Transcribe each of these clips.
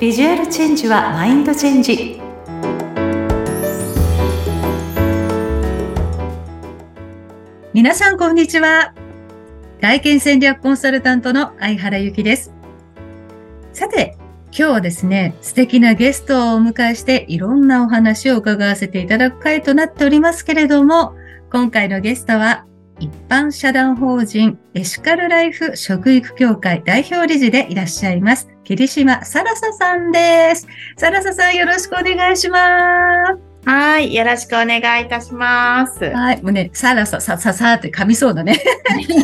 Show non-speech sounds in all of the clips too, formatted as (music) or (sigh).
ビジュアルチェンジはマインドチェンジ。皆さんこんにちは。外見戦略コンサルタントの相原由紀です。さて今日はですね、素敵なゲストをお迎えしていろんなお話を伺わせていただく回となっておりますけれども、今回のゲストは一般社団法人エシカルライフ食育協会代表理事でいらっしゃいます、桐島サラサさんです。サラサさんよろしくお願いします。はい。よろしくお願いいたします。はい。もうね、サラサ、サ、サ、サって噛みそうだね。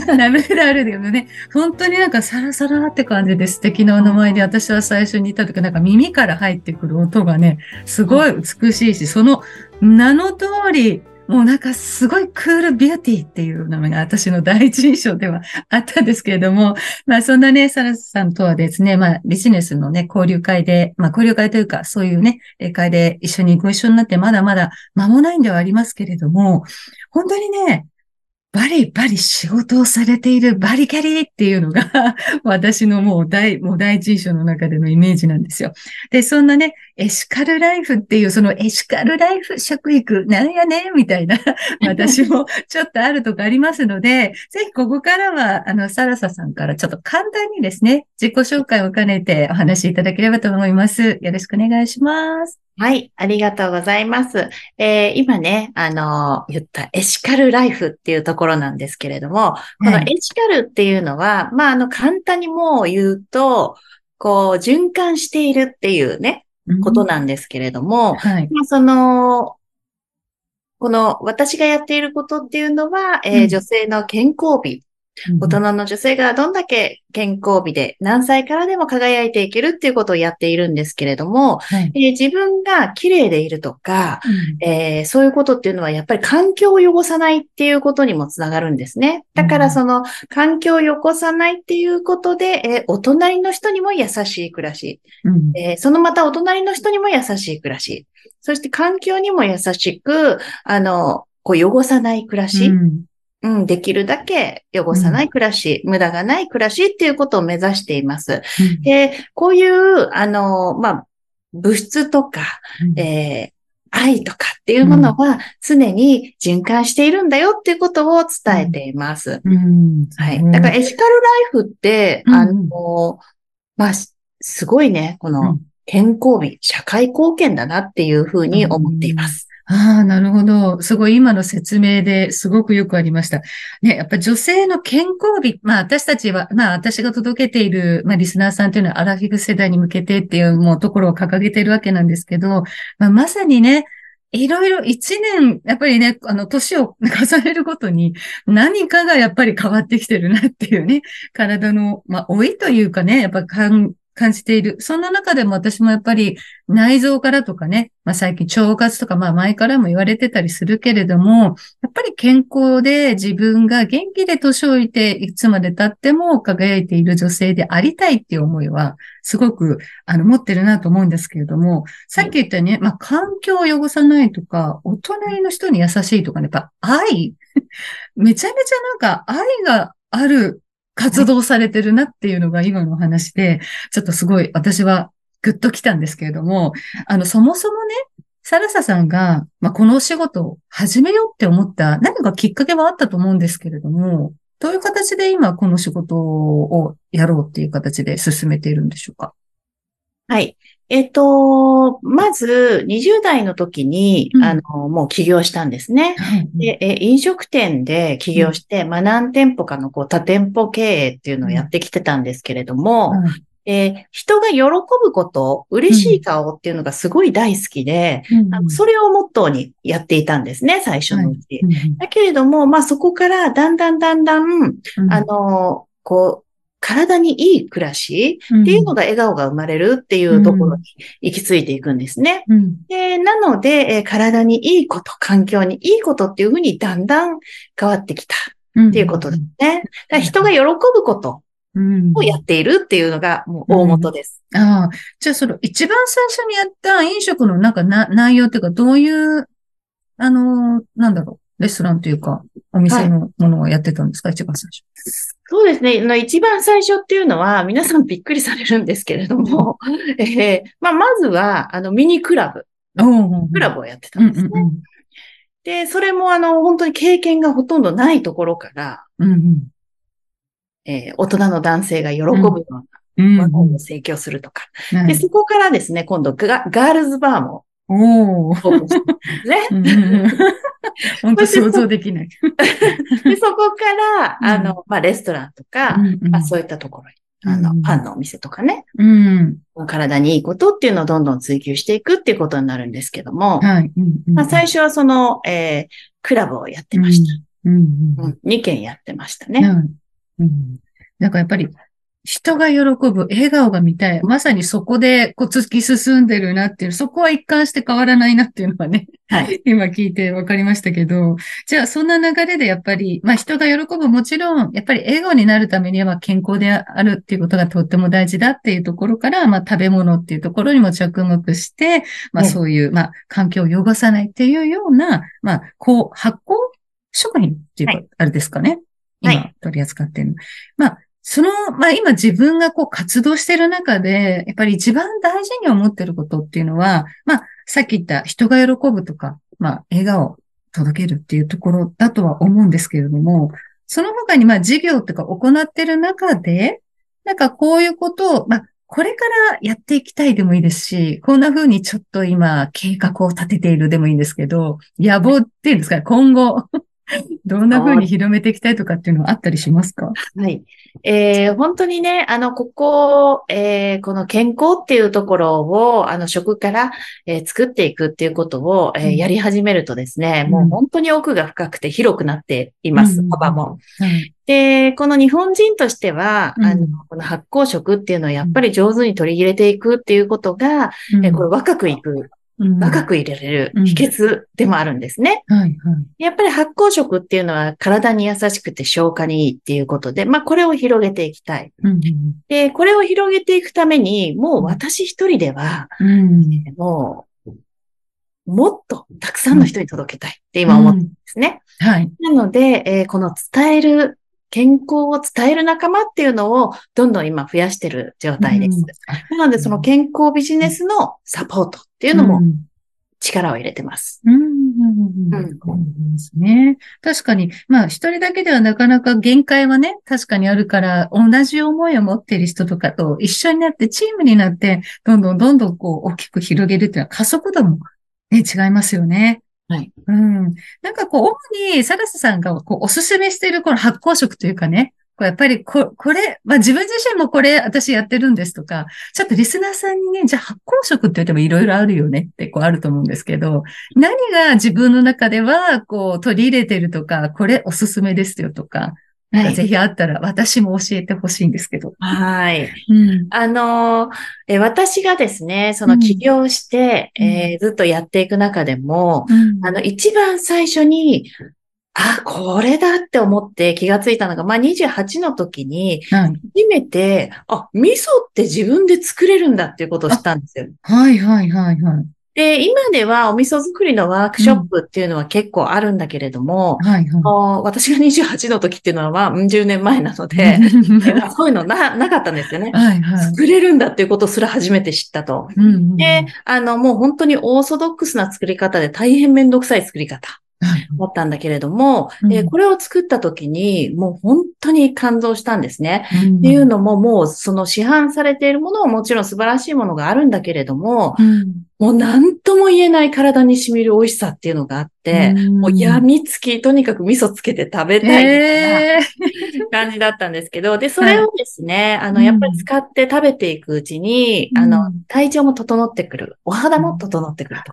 ダメだあるよね。本当になんかサラサラって感じで素敵なお名前で、私は最初に言った時なんか耳から入ってくる音がね、すごい美しいし、その名の通り、もうなんかすごいクールビューティーっていうのが私の第一印象ではあったんですけれども、(laughs) まあそんなね、サラスさんとはですね、まあビジネスのね、交流会で、まあ交流会というかそういうね、会で一緒にご一緒になってまだまだ間もないんではありますけれども、本当にね、バリバリ仕事をされているバリキャリーっていうのが (laughs) 私のもう大、もう第一印象の中でのイメージなんですよ。で、そんなね、エシカルライフっていう、そのエシカルライフ食育、なんやねみたいな、(laughs) 私もちょっとあるとかありますので、ぜひここからは、あの、サラサさんからちょっと簡単にですね、自己紹介を兼ねてお話しいただければと思います。よろしくお願いします。はい、ありがとうございます。えー、今ね、あの言ったエシカルライフっていうところなんですけれども、このエシカルっていうのは、まあ、あの、簡単にもう言うと、こう、循環しているっていうね、ことなんですけれども、はい、まあ、その、この私がやっていることっていうのは、えー、女性の健康美大人の女性がどんだけ健康美で何歳からでも輝いていけるっていうことをやっているんですけれども、はい、えー、自分が綺麗でいるとか、うん、えー、そういうことっていうのはやっぱり環境を汚さないっていうことにもつながるんですね。だからその環境を汚さないっていうことで、えー、お隣の人にも優しい暮らし、うん、えそのまたお隣の人にも優しい暮らし、そして環境にも優しく、あの、こう汚さない暮らし、うんうん、できるだけ汚さない暮らし、うん、無駄がない暮らしっていうことを目指しています。うん、で、こういう、あの、まあ、物質とか、うん、えー愛とかっていうものは常に循環しているんだよっていうことを伝えています。うん、はい。だからエシカルライフって、あの、まあ、すごいね、この健康美、社会貢献だなっていうふうに思っています。ああ、なるほど。すごい今の説明ですごくよくありました。ね、やっぱ女性の健康美、まあ私たちは、まあ私が届けている、まあリスナーさんというのはアラフィフ世代に向けてっていうもうところを掲げているわけなんですけど、まあまさにね、いろいろ一年、やっぱりね、あの、年を (laughs) 重ねるごとに何かがやっぱり変わってきてるなっていうね、体の、まあ、老いというかね、やっぱ感感じている。そんな中でも私もやっぱり内臓からとかね、まあ最近腸活とかまあ前からも言われてたりするけれども、やっぱり健康で自分が元気で年老いていつまで経っても輝いている女性でありたいっていう思いはすごくあの持ってるなと思うんですけれども、さっき言ったように、ね、まあ環境を汚さないとか、お隣の人に優しいとかね、やっぱ愛 (laughs) めちゃめちゃなんか愛がある活動されてるなっていうのが今の話で、ちょっとすごい私はグッと来たんですけれども、あの、そもそもね、サラサさんが、まあ、このお仕事を始めようって思った何かきっかけはあったと思うんですけれども、どういう形で今この仕事をやろうっていう形で進めているんでしょうか？はい。えっ、と、まず、20代の時に、うん、あの、もう起業したんですね。でえ飲食店で起業して、うん、まあ何店舗かのこう多店舗経営っていうのをやってきてたんですけれども、うん、えー、人が喜ぶこと、嬉しい顔っていうのがすごい大好きで、あのそれをモットーにやっていたんですね、最初のうち。はい、だけれども、まあそこからだんだんだんだん、あの、こう、体にいい暮らしっていうのが笑顔が生まれるっていうところに行き着いていくんですね。うん、でなので、え体にいいこと、環境にいいことっていうふうにだんだん変わってきたっていうことですね。だ人が喜ぶことをやっているっていうのがもう大元です。うん、ああ。じゃあその一番最初にやった飲食のなんかな内容っていうかどういう、あの、なんだろう。レストランというか、お店のものをやってたんですか、一番最初。そうですね。一番最初っていうのは、皆さんびっくりされるんですけれども、(laughs) えーまあ、まずは、あの、ミニクラブ、おクラブをやってたうんんですね。うんで、それもあの、本当に経験がほとんどないところから、うん。うんえー大人の男性が喜ぶようなうん。ものを提供するとか。うんで、そこからですね、今度ガ、ガールズバーもおー。オープンしたんですね。(laughs) うんうんうん (laughs) 本当想像できない。で、そこから、うんあの、まあ、レストランとか、うんうんまあ、そういったところに、あの、うんパンのお店とかね、うん。体にいいことっていうのをどんどん追求していくっていうことになるんですけども、はい。うんうんまあ、最初はその、えークラブをやってました。うんうんうんうん、2件やってましたね。はいうんなんかやっぱり、人が喜ぶ、笑顔が見たい。まさにそこで、こう、突き進んでるなっていう、そこは一貫して変わらないなっていうのはね、はい。(laughs) 今聞いて分かりましたけど、じゃあそんな流れでやっぱり、まあ人が喜ぶもちろん、やっぱり笑顔になるためにはまあ健康であるっていうことがとっても大事だっていうところから、まあ食べ物っていうところにも着目して、まあはいそういう、まあ環境を汚さないっていうような、まあこう、発酵食品っていうか、はあれですかね。はい今取り扱ってるの。まあその、まあ今自分がこう活動してる中で、やっぱり一番大事に思ってることっていうのは、まあさっき言った人が喜ぶとか、まあ笑顔届けるっていうところだとは思うんですけれども、その他にまあ事業とか行ってる中で、なんかこういうことを、まあこれからやっていきたいでもいいですし、こんな風にちょっと今計画を立てているでもいいんですけど、野望っていうんですか、今後、(laughs) どんな風に広めていきたいとかっていうのはあったりしますか？はい。えー本当にね、あの、ここ、えーこの健康っていうところを、あの、食から、えー作っていくっていうことを、えーうん。やり始めるとですね、うん。もう本当に奥が深くて広くなっています、うん幅も。はい。で、この日本人としては、うん。あの、この発酵食っていうのをやっぱり上手に取り入れていくっていうことが、えーこれ若くいく、うん若く入れれるうん秘訣でもあるんですね。やっぱり発酵食っていうのは体に優しくて消化にいいっていうことで、まあこれを広げていきたい。うんで、これを広げていくために、もう私一人では、うん。もう、もっとたくさんの人に届けたいって今思ってるんですね。はい。なので、えーこの伝える、健康を伝える仲間っていうのをどんどん今増やしてる状態です。なので、その健康ビジネスのサポートっていうのもん力を入れてます。うんうんうんうんうんそうですね。確かに、まあ、一人だけではなかなか限界はね、確かにあるから、同じ思いを持っている人とかと一緒になって、チームになって、どんどんどんどんこう、大きく広げるっていうのは加速度もね、違いますよね。はい。うん。なんかこう、主に、サラスさんがこうおすすめしているこの発酵食というかね、こうやっぱりこ、これ、まあ自分自身もこれ私やってるんですとか、ちょっとリスナーさんにね、じゃあ発酵食って言ってもいろいろあるよねってこうあると思うんですけど、何が自分の中ではこう取り入れてるとか、これおすすめですよとか、ぜひあったら私も教えてほしいんですけど。はい。うん。あのーえ私がですね、そうんの起業して、うんえーずっとやっていく中でも、うんあの、一番最初に、あ、これだって思って気がついたのが、まあ、28の時に、はい。初めて、あ、味噌って自分で作れるんだっていうことをしたんですよ。はい、はい、はい、はい。で、今ではお味噌作りのワークショップっていうのは結構あるんだけれども、はい、はい。あー私が28の時っていうのは、まあ、うん10年前なので、(laughs) えそういうのな、なかったんですよね。はい、はい。作れるんだっていうことすら初めて知ったと。うんうんで、あの、もう本当にオーソドックスな作り方で大変めんどくさい作り方はい (laughs) だったんだけれども、うん。えーこれを作った時にもう本当に感動したんですね。うん。っていうのももうその市販されているものはもちろん素晴らしいものがあるんだけれども、うん。もう何とも言えない体に染みる美味しさっていうのがあって、うん。もう病みつき、とにかく味噌つけて食べたいみたいなええ (laughs) 感じだったんですけど、で、それをですね、あの、うんやっぱり使って食べていくうちに、うん。あの、体調も整ってくる。お肌も整ってくると。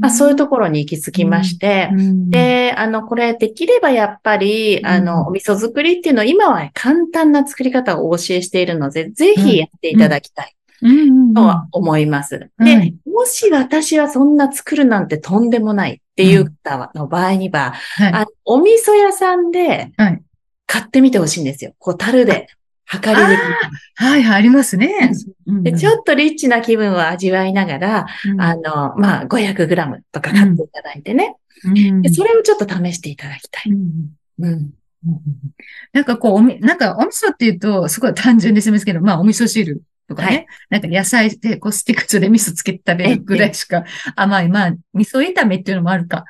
まあ、そういうところに行き着きまして、うん、で、あの、これできればやっぱり、んあの、お味噌作りっていうのを今は簡単な作り方をお教えしているので、ぜひやっていただきたいうんうんうん、とは思います。はでい、もし私はそんな作るなんてとんでもないっていう方の場合には、はい。あお味噌屋さんではい。買ってみてほしいんですよ。こう、樽で、量りで。はい、はい、ありますね。で、ちょっっとリッチな気分を味わいながら、とあの、まあ、500グラムとか買っていただいてね。うんでそれをちょっと試していただきたい。うんうん。なんかこう、おみ、なんかお味噌って言うと、すごい単純にすみますけど、まあお味噌汁とかね。はいなんか野菜でこうスティックスで味噌つけて食べるぐらいしか甘い。まあ、味噌炒めっていうのもあるか。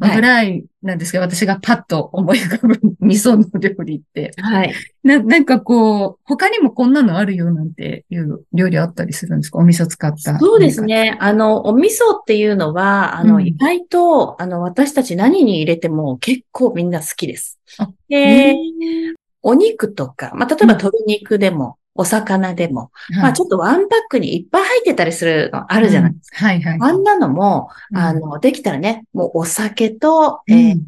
ぐらいなんですけど、私がパッと思い浮かぶ味噌の料理って。はい。な、なんかこう、他にもこんなのあるよなんていう料理あったりするんですか？お味噌使った。そうです。ね。あの、お味噌っていうのは、あの、うん意外と、あの、私たち何に入れても結構みんな好きですあ。で、お肉とか、まあ、例えば鶏肉でも、お魚でも、まあ、ちょっとワンパックにいっぱい入ってたりするのあるじゃないですか。か。はいはい。あんなのも、うんあの、できたらね、もうお酒と、うんえー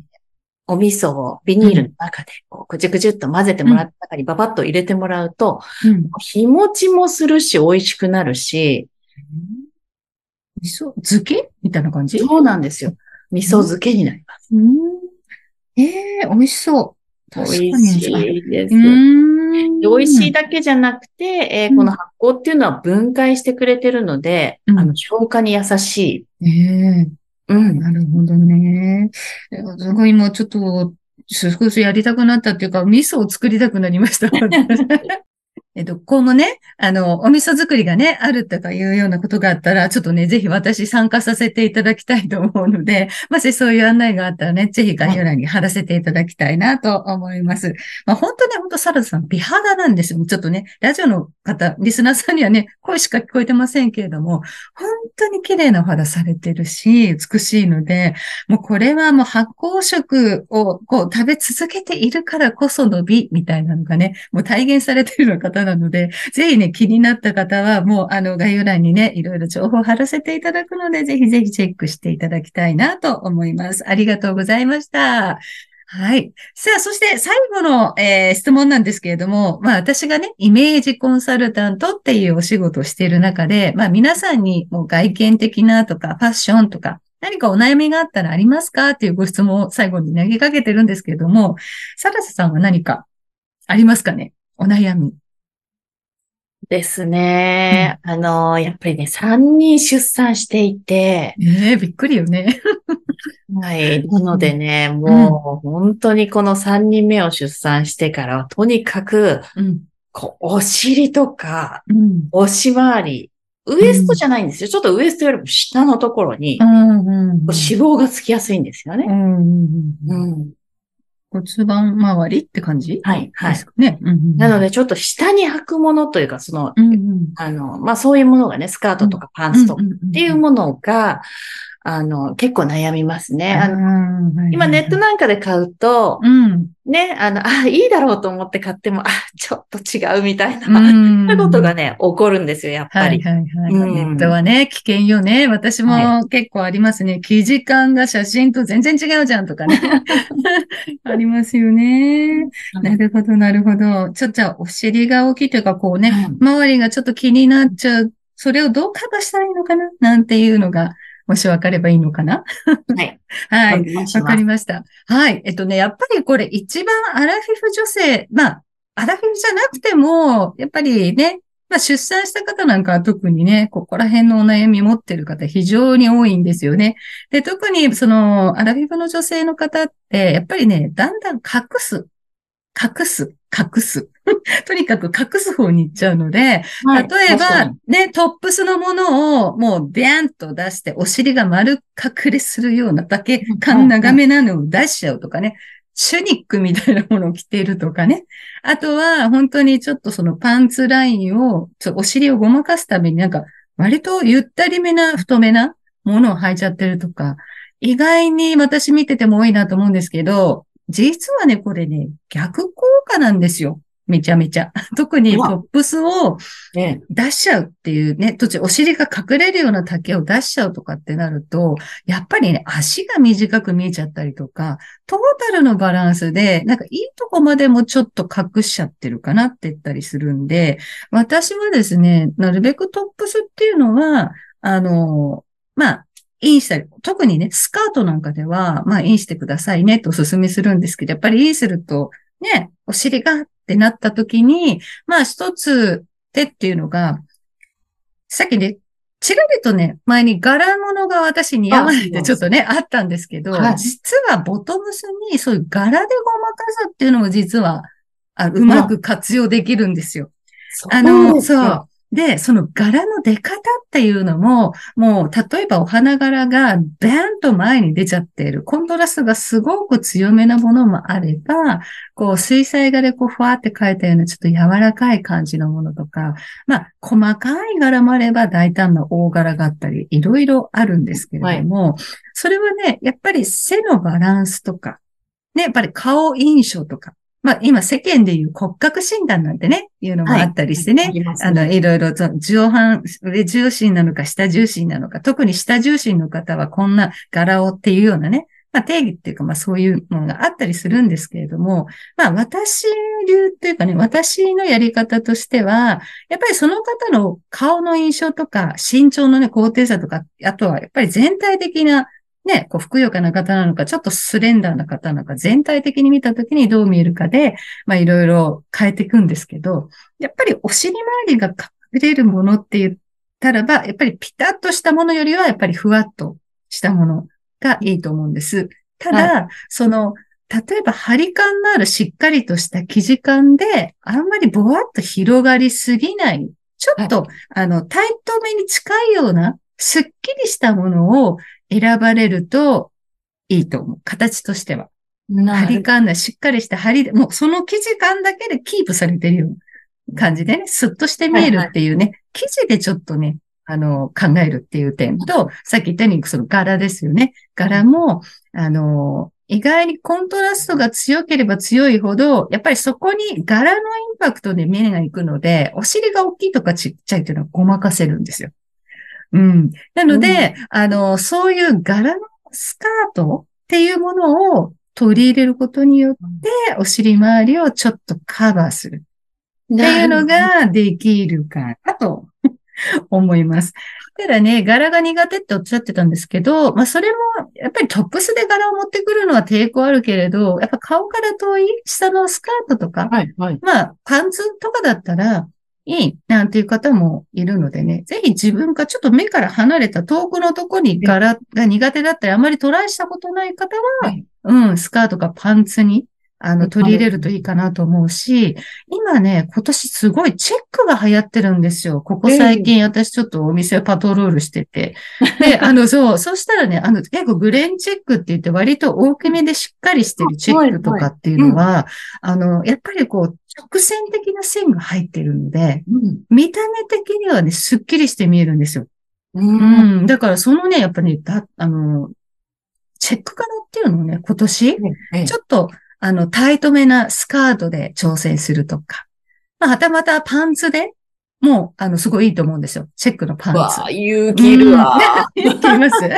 お味噌をビニールの中で、こう、ぐちゅぐちゅっと混ぜてもらった中にババッと入れてもらうと、うん日持ちもするし、美味しくなるし、味噌、漬けみたいな感じ？そうなんですよ。味噌漬けになります。うん。ええ美味しそう。確かに。美味しいです。うーん。で美味しいだけじゃなくて、えーうんこの発酵っていうのは分解してくれてるので、うんあの、消化に優しい。ええうん。なるほどね。えすごい今ちょっと、少しやりたくなったっていうか、味噌を作りたくなりました。(laughs) えっと、今後ね、あの、お味噌作りがね、あるとかいうようなことがあったら、ちょっとね、ぜひ私参加させていただきたいと思うので、もしそういう案内があったらね、ぜひ概要欄に貼らせていただきたいなと思います。まあ、本当ね、本当サラダさん、美肌なんですよ。ちょっとね、ラジオの方、リスナーさんにはね、声しか聞こえてませんけれども、本当に綺麗なお肌されてるし、美しいので、もうこれはもう発酵食をこう食べ続けているからこその美みたいなのがね、もう体現されている方なので、ぜひね、気になった方はもうあの概要欄にね、いろいろ情報を貼らせていただくので、ぜひぜひチェックしていただきたいなと思います。ありがとうございました。はい。さあ、そして最後の、えー質問なんですけれども、まあ私がね、イメージコンサルタントっていうお仕事をしている中で、まあ皆さんにもう外見的なとかファッションとか、何かお悩みがあったらありますかっていうご質問を最後に投げかけてるんですけれども、サラサさんは何かありますかね？お悩み。ですね。あの、やっぱりね、3人出産していて、ねえ、びっくりよね。はい。なのでね、もう本当にこの3人目を出産してからは、とにかく、うん。こうお尻とか、うん。おし回り、ウエストじゃないんですよ。ちょっとウエストよりも下のところに。脂肪がつきやすいんですよね。骨盤周りって感じ？はい、はいです。かね。うん。なので、ちょっと下に履くものというか、その、うん。うん。あの、まあ、そういうものがね、スカートとかパンツとかっっていうものが、あの、結構悩みますね。あのの今ネットなんかで買うと、うん。ね、あの、あ、いいだろうと思って買っても、あ、ちょっと違うみたいな、うん。ことがね、起こるんですよ、やっぱり。はいはいはい。うんネットはね、危険よね。私はも結構ありますね。記事感が写真と全然違うじゃんとかね。(laughs) ありますよね。なるほど、なるほど。ちょっとじゃあ、お尻が大きいというか、こうね、うん周りがちょっと気になっちゃう。それをどうカバーしたらいいのかな？なんていうのが、もし分かればいいのかな？はい。(laughs) はい。わかりました。はい。えっとね、やっぱりこれ一番アラフィフ女性、まあ、アラフィフじゃなくても、やっぱりね、まあ出産した方なんかは特にね、ここら辺のお悩み持ってる方非常に多いんですよね。で、特にそのアラフィフの女性の方って、やっぱりね、だんだん隠す。隠す。隠す。(laughs) とにかく隠す方に行っちゃうので、はい例えばね、トップスのものをもうビャンと出して、お尻が丸隠れするようなだけ感長めなのを出しちゃうとかね、シュニックみたいなものを着ているとかね。あとは、本当にちょっとそのパンツラインを、ちょお尻をごまかすためになんか、割とゆったりめな、太めなものを履いちゃってるとか、意外に私見てても多いなと思うんですけど、実はね、これね、逆効果なんですよ。めちゃめちゃ。(laughs) 特にトップスをね。出しちゃうっていうね、途中お尻が隠れるような丈を出しちゃうとかってなると、やっぱりね、足が短く見えちゃったりとか、トータルのバランスで、なんかいいとこまでもちょっと隠しちゃってるかなって言ったりするんで、私はですね、なるべくトップスっていうのは、あの、まあ、インしたり、特にね、スカートなんかでは、まあ、インしてくださいねとお勧めするんですけど、やっぱりインすると、ね、お尻がってなった時に、まあ一つ手っていうのが、さっきね、ちらりとね、前に柄物が私似合わないってちょっとね、あったんですけど、はい実はボトムスにそういう柄でごまかすっていうのも実は、あうまく活用できるんですよ。あの、そう。で、その柄の出方っていうのも、もう、例えばお花柄がバーンと前に出ちゃっている。コントラストがすごく強めなものもあれば、こう、水彩画でこう、ふわって描いたようなちょっと柔らかい感じのものとか、まあ、細かい柄もあれば大胆な大柄があったり、いろいろあるんですけれども、それはね、やっぱり背のバランスとか、ね、やっぱり顔印象とか、まあ今世間でいう骨格診断なんてね、いうのもあったりしてね、あの、いろいろと上半、上重心なのか下重心なのか、特に下重心の方はこんな柄をっていうようなね、まあ定義っていうかまあそういうものがあったりするんですけれども、まあ私流っていうかね、私のやり方としては、やっぱりその方の顔の印象とか、身長のね、高低差とか、あとはやっぱり全体的なね、こう、ふくよかな方なのか、ちょっとスレンダーな方なのか、全体的に見たときにどう見えるかで、まあ、いろいろ変えていくんですけど、やっぱりお尻周りが隠れるものって言ったらば、やっぱりピタッとしたものよりは、やっぱりふわっとしたものがいいと思うんです。ただ、はその、例えば、張り感のあるしっかりとした生地感で、あんまりぼわっと広がりすぎない。ちょっと、あの、タイトめに近いような、すっきりしたものを選ばれるといいと思う。形としては。な張り感な、しっかりした張りで、もうその生地感だけでキープされてるような感じでね、スッとして見えるっていうね、生地でちょっとね、あの、考えるっていう点と、さっき言ったようにその柄ですよね。柄も、あの、意外にコントラストが強ければ強いほど、やっぱりそこに柄のインパクトで目が行くので、お尻が大きいとかちっちゃいっていうのはごまかせるんですよ。うん。なので、あの、そういう柄のスカートっていうものを取り入れることによって、お尻周りをちょっとカバーするっていうのができるかなと (laughs) 思います。ただね、柄が苦手っておっしゃってたんですけど、まあそれも、やっぱりトップスで柄を持ってくるのは抵抗あるけれど、やっぱ顔から遠い下のスカートとか、はい、はい。まあパンツとかだったら、いいなんていう方もいるのでね、ぜひ自分がちょっと目から離れた遠くのとこに柄が苦手だったり、あまりトライしたことない方は、はい。うん、スカートかパンツに、あの、うん取り入れるといいかなと思うし、今ね、今年すごいチェックが流行ってるんですよ。ここ最近私ちょっとお店をパトロールしてて。で、あの、(laughs) そう、そしたらね、あの、結構グレンチェックって言って割と大きめでしっかりしてるチェックとかっていうのは、あの、やっぱりこう、直線的な線が入ってるので、うん。見た目的にはね、すっきりして見えるんですよ。う。うんん。だからそのね、やっぱね、だ、あの、チェック柄っていうのをね、今年、ちょっと、あの、タイトめなスカートで挑戦するとか。まあ、はたまたパンツでもう、あの、すごいいいと思うんですよ。チェックのパンツ。わあ、勇気いるわ。うん。(laughs) 言ってみますた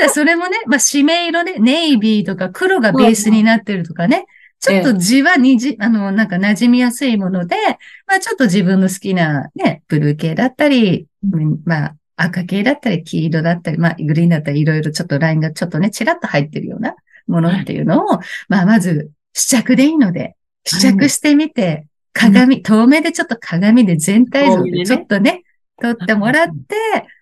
だそれもね、まあ、締め色ね、ネイビーとか黒がベースになってるとかね、ちょっと字はにじ、あの、なんか馴染みやすいもので、まあ、ちょっと自分の好きなね、ブルー系だったり、うんまあ、赤系だったり、黄色だったり、まあ、グリーンだったり、いろいろちょっとラインがちょっとね、ちらっと入ってるようなものっていうのを、まあ、まず、試着でいいので、試着してみて、鏡、遠目でちょっと鏡で全体像でちょっとね、撮ってもらって、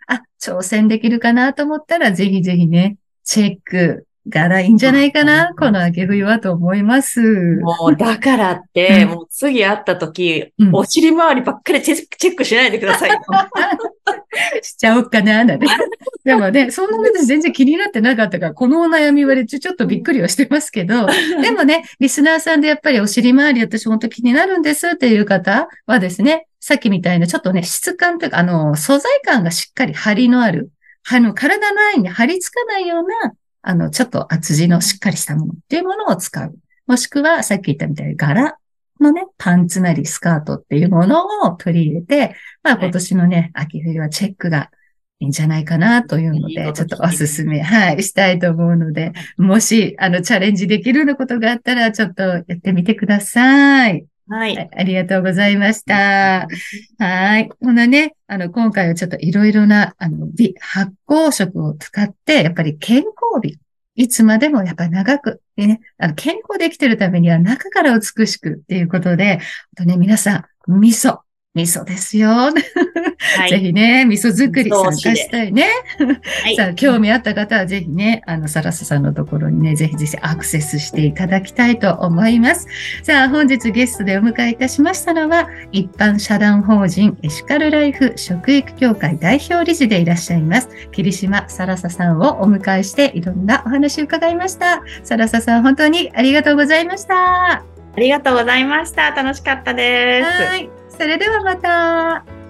あ、挑戦できるかなと思ったら、ぜひぜひね、チェック、柄いいんじゃないかな、うんこの秋冬はと思います。もう、だからって、うんもう次会った時、うんお尻周りばっかりチェックチェックしないでくださいよ。(laughs) しちゃおうかな、なんて。(laughs) でもね、そんな私全然気になってなかったから、このお悩み言われてちょっとびっくりはしてますけど、でもね、リスナーさんでやっぱりお尻周り私本当気になるんですっていう方はですね、さっきみたいなちょっとね、質感というか、あの、素材感がしっかり張りのある、あの、体のラインに張り付かないような、あの、ちょっと厚地のしっかりしたものっていうものを使う。もしくは、さっき言ったみたいに柄のね、パンツなりスカートっていうものを取り入れて、まあはい今年のね、秋冬はチェックがいいんじゃないかなというので、ちょっとおすすめ、はい、したいと思うので、もし、あの、チャレンジできるようなことがあったら、ちょっとやってみてください。は。い、ありがとうございました。はい。このね、あの、今回はちょっといろいろな、あの、美、発酵食を使って、やっぱり健康美。いつまでもやっぱり長く、ね、あの、健康できてるためには中から美しくっていうことで、あとね、皆さん、味噌。味噌ですよ。はぜい。ひね、味噌作り参加したいね。はいさあ、興味あった方はぜひね、あの、サラサさんのところにね、ぜひぜひアクセスしていただきたいと思います。さあ、本日ゲストでお迎えいたしましたのは、一般社団法人エシカルライフ食育協会代表理事でいらっしゃいます、霧島サラサさんをお迎えして、いろんなお話を伺いました。サラサさん、本当にありがとうございました。はありがとうございました。楽しかったです。い。それではまた。